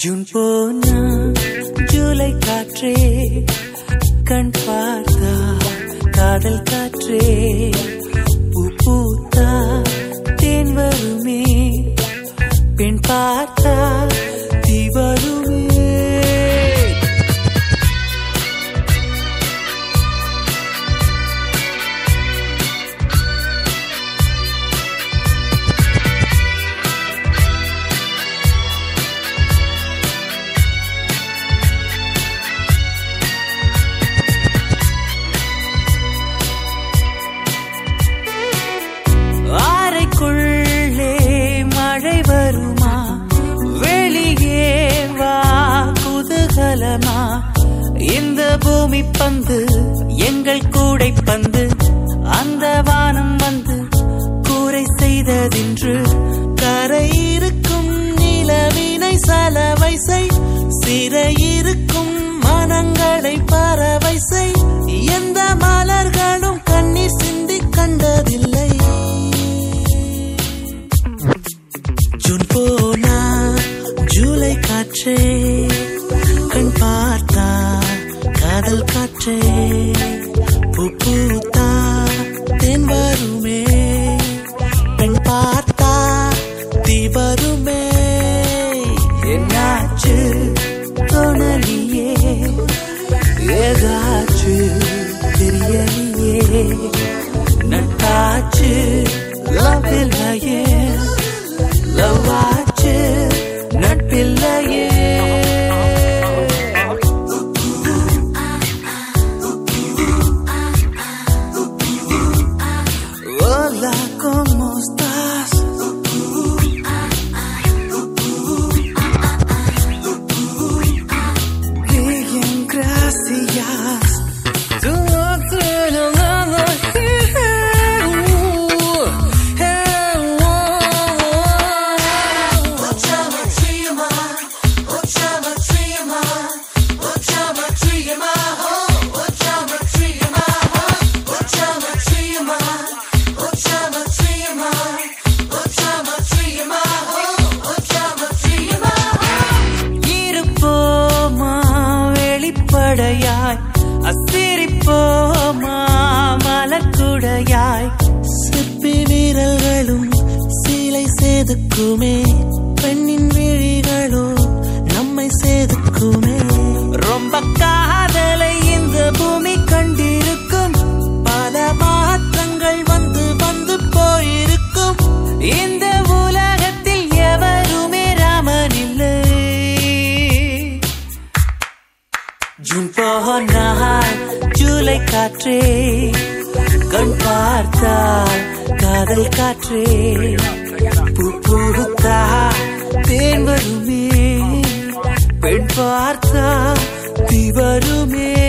June போனா ஜூலை காற்றே கண் பார்த்தா காதல் காற்றே பூ பூத்தா தேன் வருமே பின் பார்த்தா இந்த பூமி பந்து எங்கள் கூடை பந்து அந்த வானம் வந்து கூரை செய்ததின்று கரையிருக்கும் நிலவினை சலவை செய் சிறையிருக்கும் மனங்களை பறவை செய் எந்த மலர்களும் கண்ணீர் சிந்தி கண்டதில்லை. ஜூன் போனா ஜூலை காற்றே காதல் பூத்தா தென் வருமே. பெண் பார்த்தா தீ வருமே. என்னாச்சு? தோணலியே. ஏதாச்சு தெரியலையே. நட்டாச்சு? அசிரிப்போமா? மலக்குடையாய் சிற்பி வீரர்களும் சீலை செதுக்குமே பெண்ணின் காற்றே கண் பார்த்தால் காதல் காற்றே. பூ பூத்தா தேன் வருமே பெண் பார்த்தா தீ வருமே.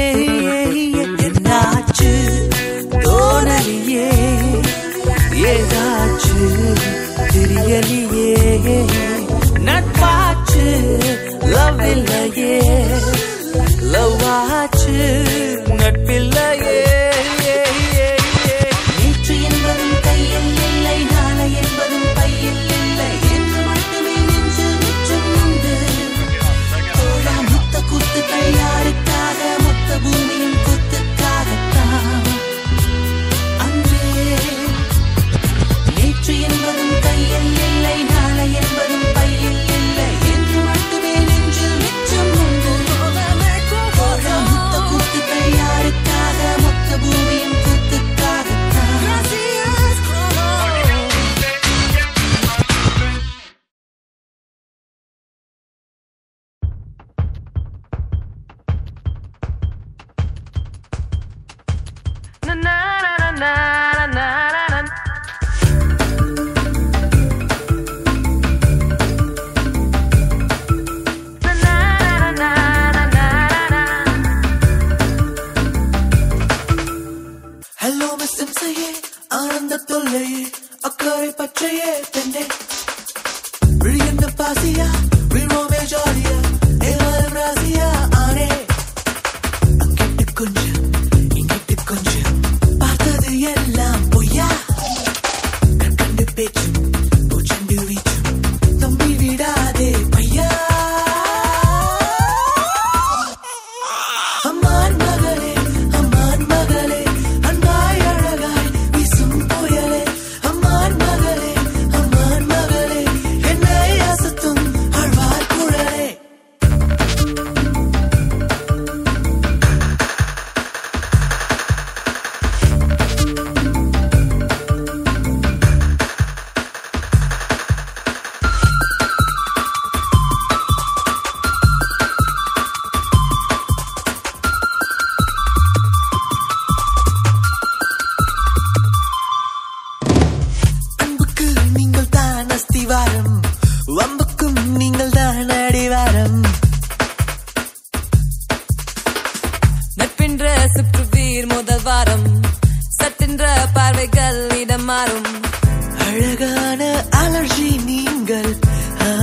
அழகான அலர்ஜி நீங்கள்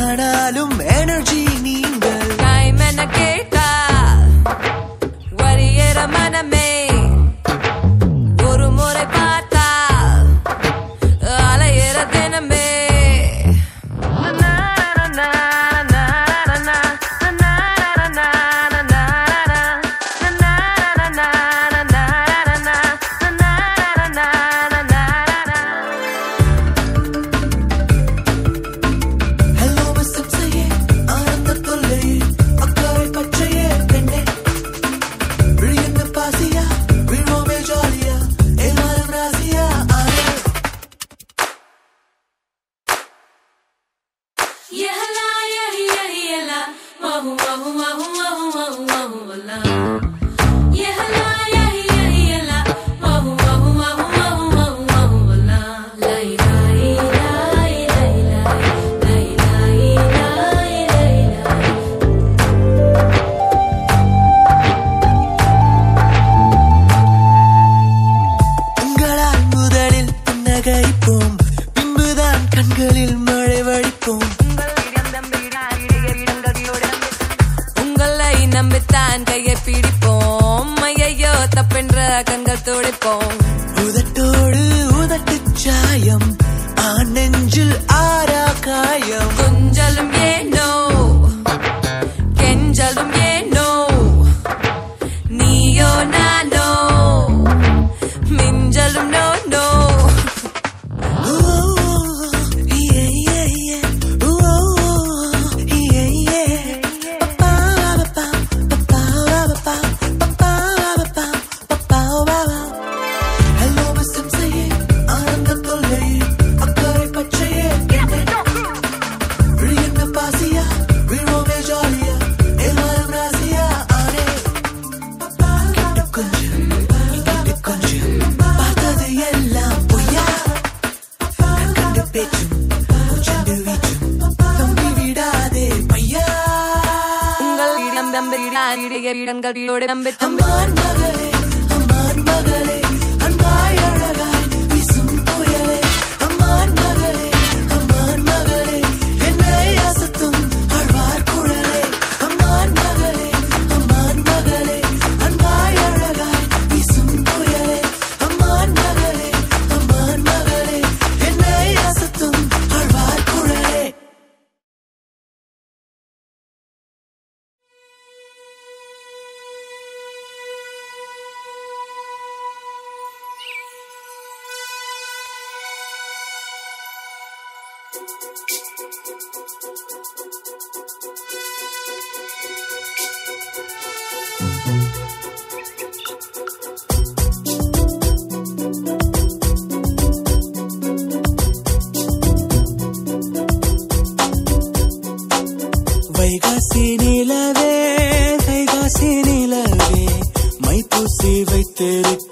ஆனாலும் எனர்ஜி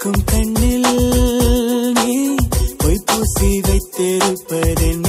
இருக்கும் கண்ணில் நீ பூசி வைத்திருப்பதென்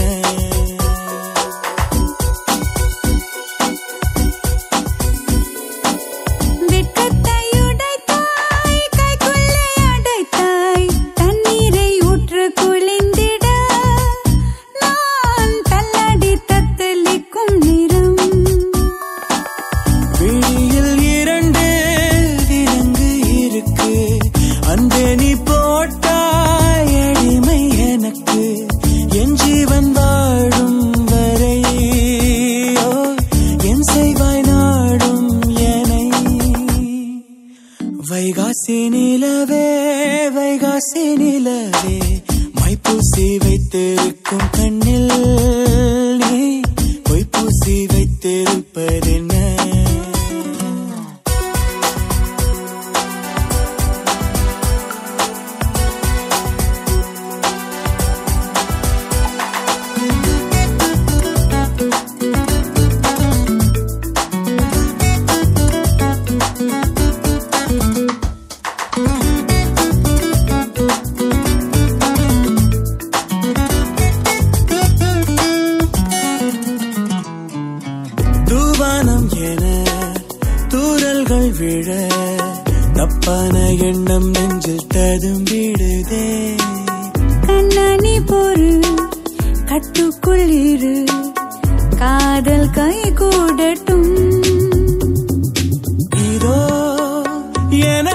tiene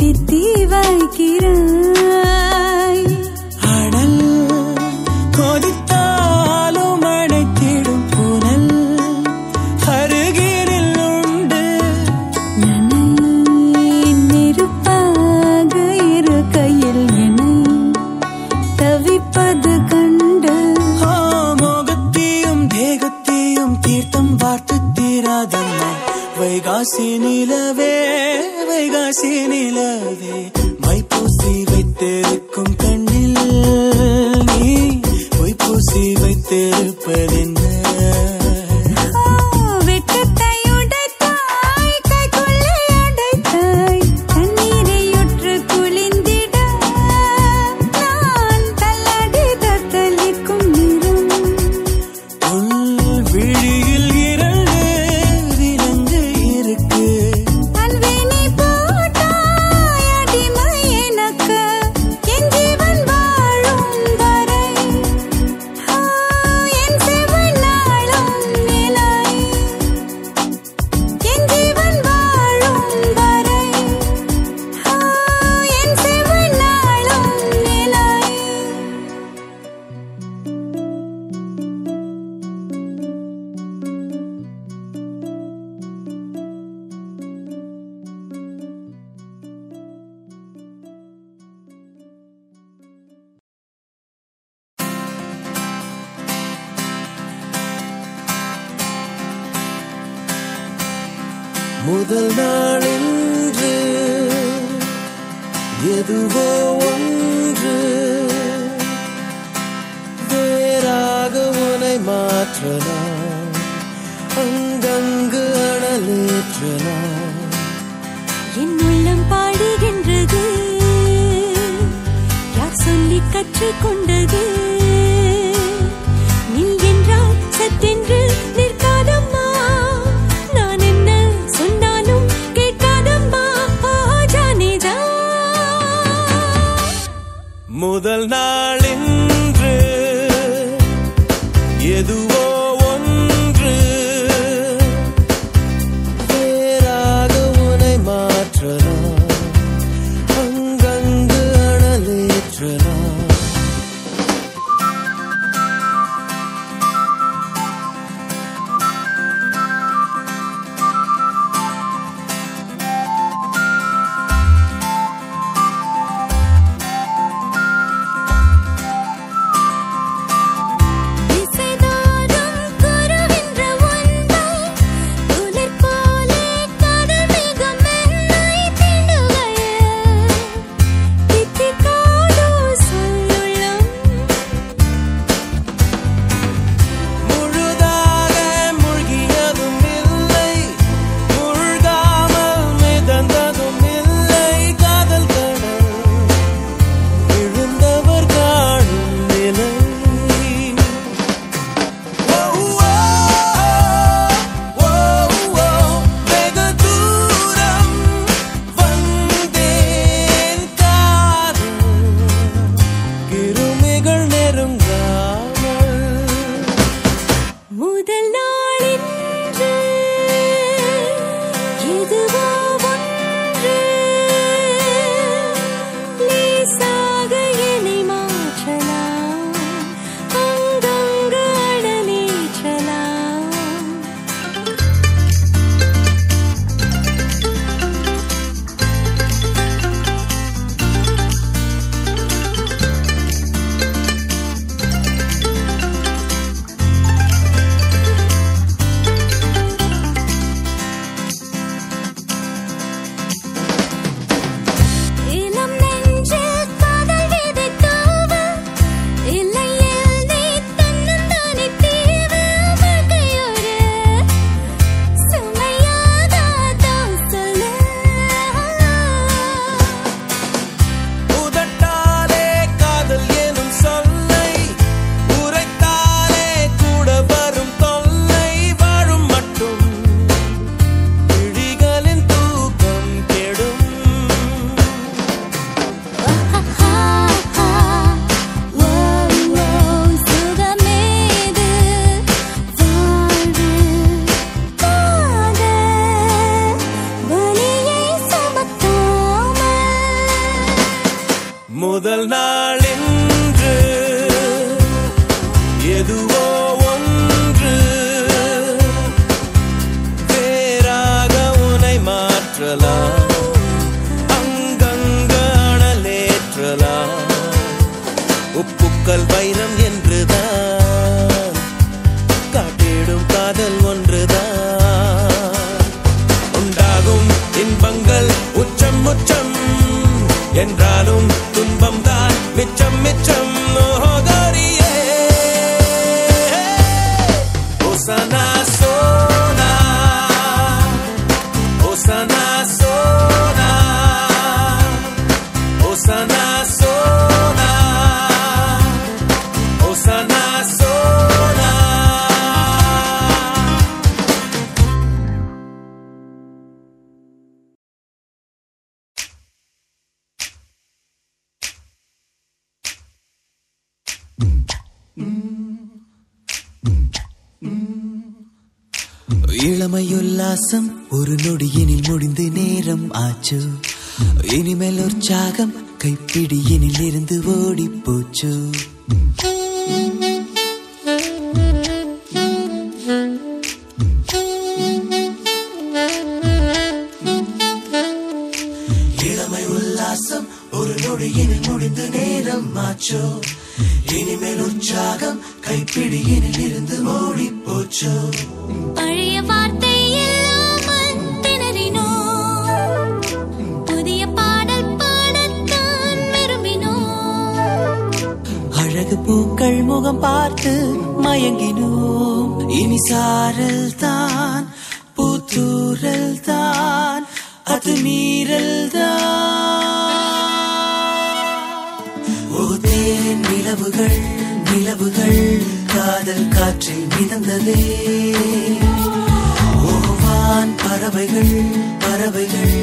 சிந்தி வைக்கிறேன். நாளென்று எதுவோ ஒன்று வேறாக உனை மாற்றலாம் அங்கங்கு அனலேற்றலாம். என் உள்ளம் பாடுகின்றது யார் சொல்லி கற்றுக்கொண்டது? முதல் நாள் இளமையுல்லாசம் ஒரு நொடியினில் முடிந்து நேரம் ஆச்சு. இனிமேல் உற்சாகம் கைப்பிடியினில் இருந்து ஓடி போச்சு பார்த்து மயங்கினோம். இனி சாரல் தான் புத்தூரல் தான் அது மீறல் தான் நிலவுகள் நிலவுகள் காதல் காற்றில் மிதந்ததே. ஓவான் பறவைகள் பறவைகள்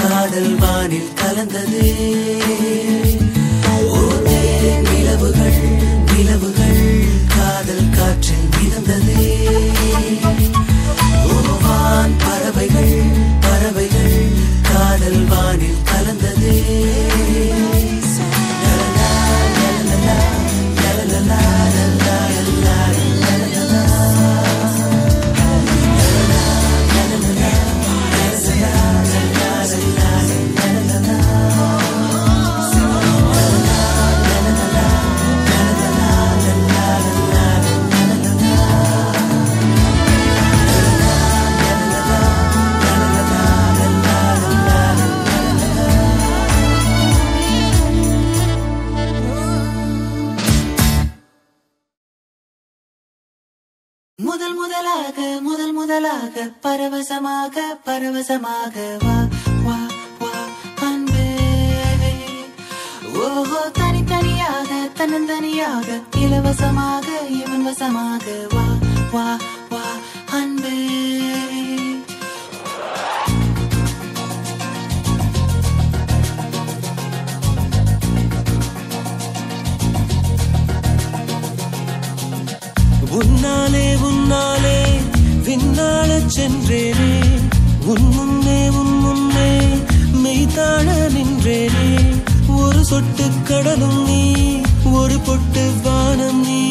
காதல் வானில் கலந்ததே. ஓ நிலவுகள் நிலவுகள் காதல் காற்றில் மிதந்ததே. பறவைகள் பரவசமாக பரவசமாக பரவசமாக வா வா வா அன்பே. ஓஹோ தனித்தனியாக தன்னந்தனியாக இலவசமாக இவன் வசமாக வா வா வா அன்பே. உன்னாலே உன்னாலே விண்ணால சென்றேனே. உன் முன்னே உன் முன்னே மெய்தாழ நின்றேனே. ஒரு சொட்டு கடலும் நீ ஒரு பொட்டு வானம் நீ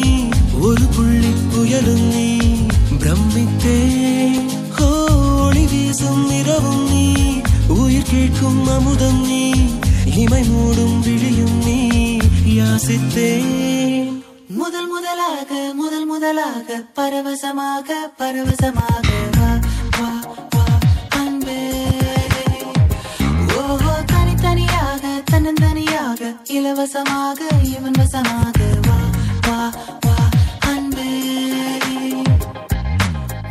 ஒரு புள்ளி புயலும் நீ. பிரமித்தே ஹோ, ஒளி வீசும் இரவும் நீ உயிர் கேட்கும் அமுதம் நீ இமை மூடும் விழியும் நீ. யாசித்தேன் முதல் முதலாக முதல் முதலாக பரவசமாக பரவசமாக வா வா வா அன்பே. ஓஹோ தனித்தனியாக தன்னந்தனியாக இலவசமாக இவன் வசமாக வா வா வா அன்பே.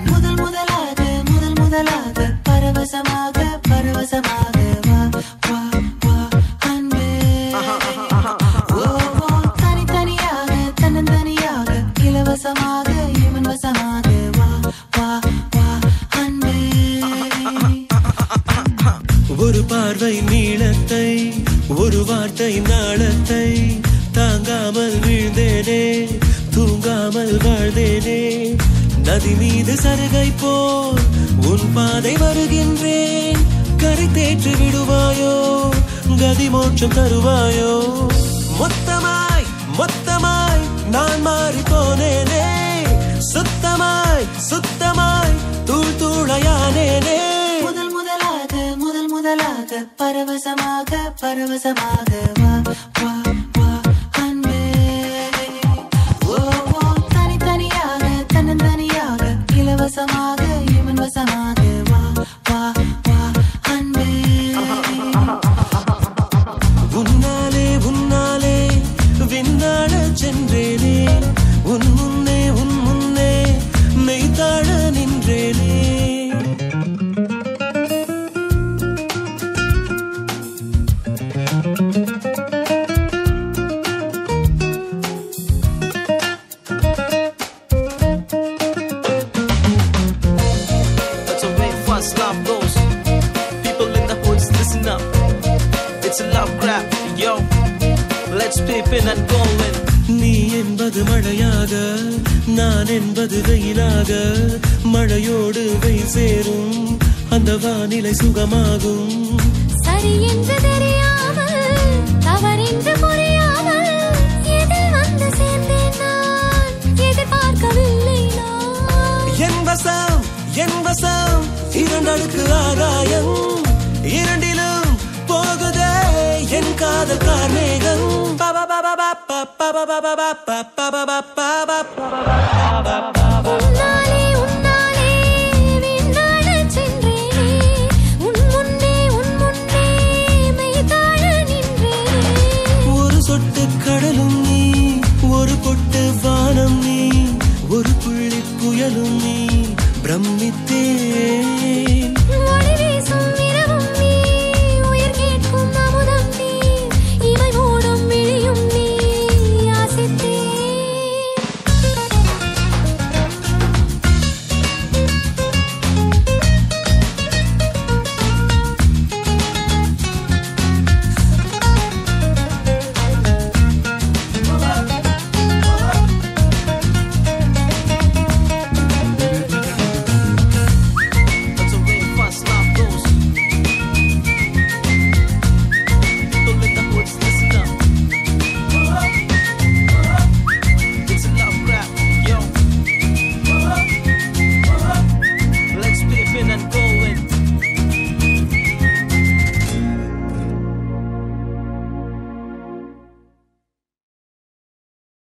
முதல் முதலாக முதல் முதலாக பரவசமாக பரவசமாக வார்த்தை நாளத்தை தாங்காமல் விழுந்தேனே தூங்காமல் வாழ்ந்தேனே. நதி மீது சருகை போல் உன் பாதை வருகின்றேன். கரை தேற்று விடுவாயோ கதி மோட்சம் தருவாயோ. மொத்தமாய் மொத்தமாய் நான் மாறி போனேனே சுத்தமாய் சுத்தமாய் தூள் தூளையானேனே. முதலாக பரவசமாக பரவசமாக. வா வா வா அன்பே. ஓ ஓ தனித்தனியாக தன்னந்தனியாக இலவசமாக இவன் வசமாக என்பது வெயிலாக மழையோடு வெயில் சேரும் அந்த வானிலை சுகமாகும் சரி என்று தெரியாமல் தவறென்று புரியாமல் எதில் வந்து சேர்ந்தேன் நான் எதிர்பார்க்கவில்லை என் வசம் என் வசம் இரண்டடுக்கு ஆகாயம் இரண்டிலும் போகுதே என் காதல் கார்மேகம் பப பப பப்ப பப பப பப்ப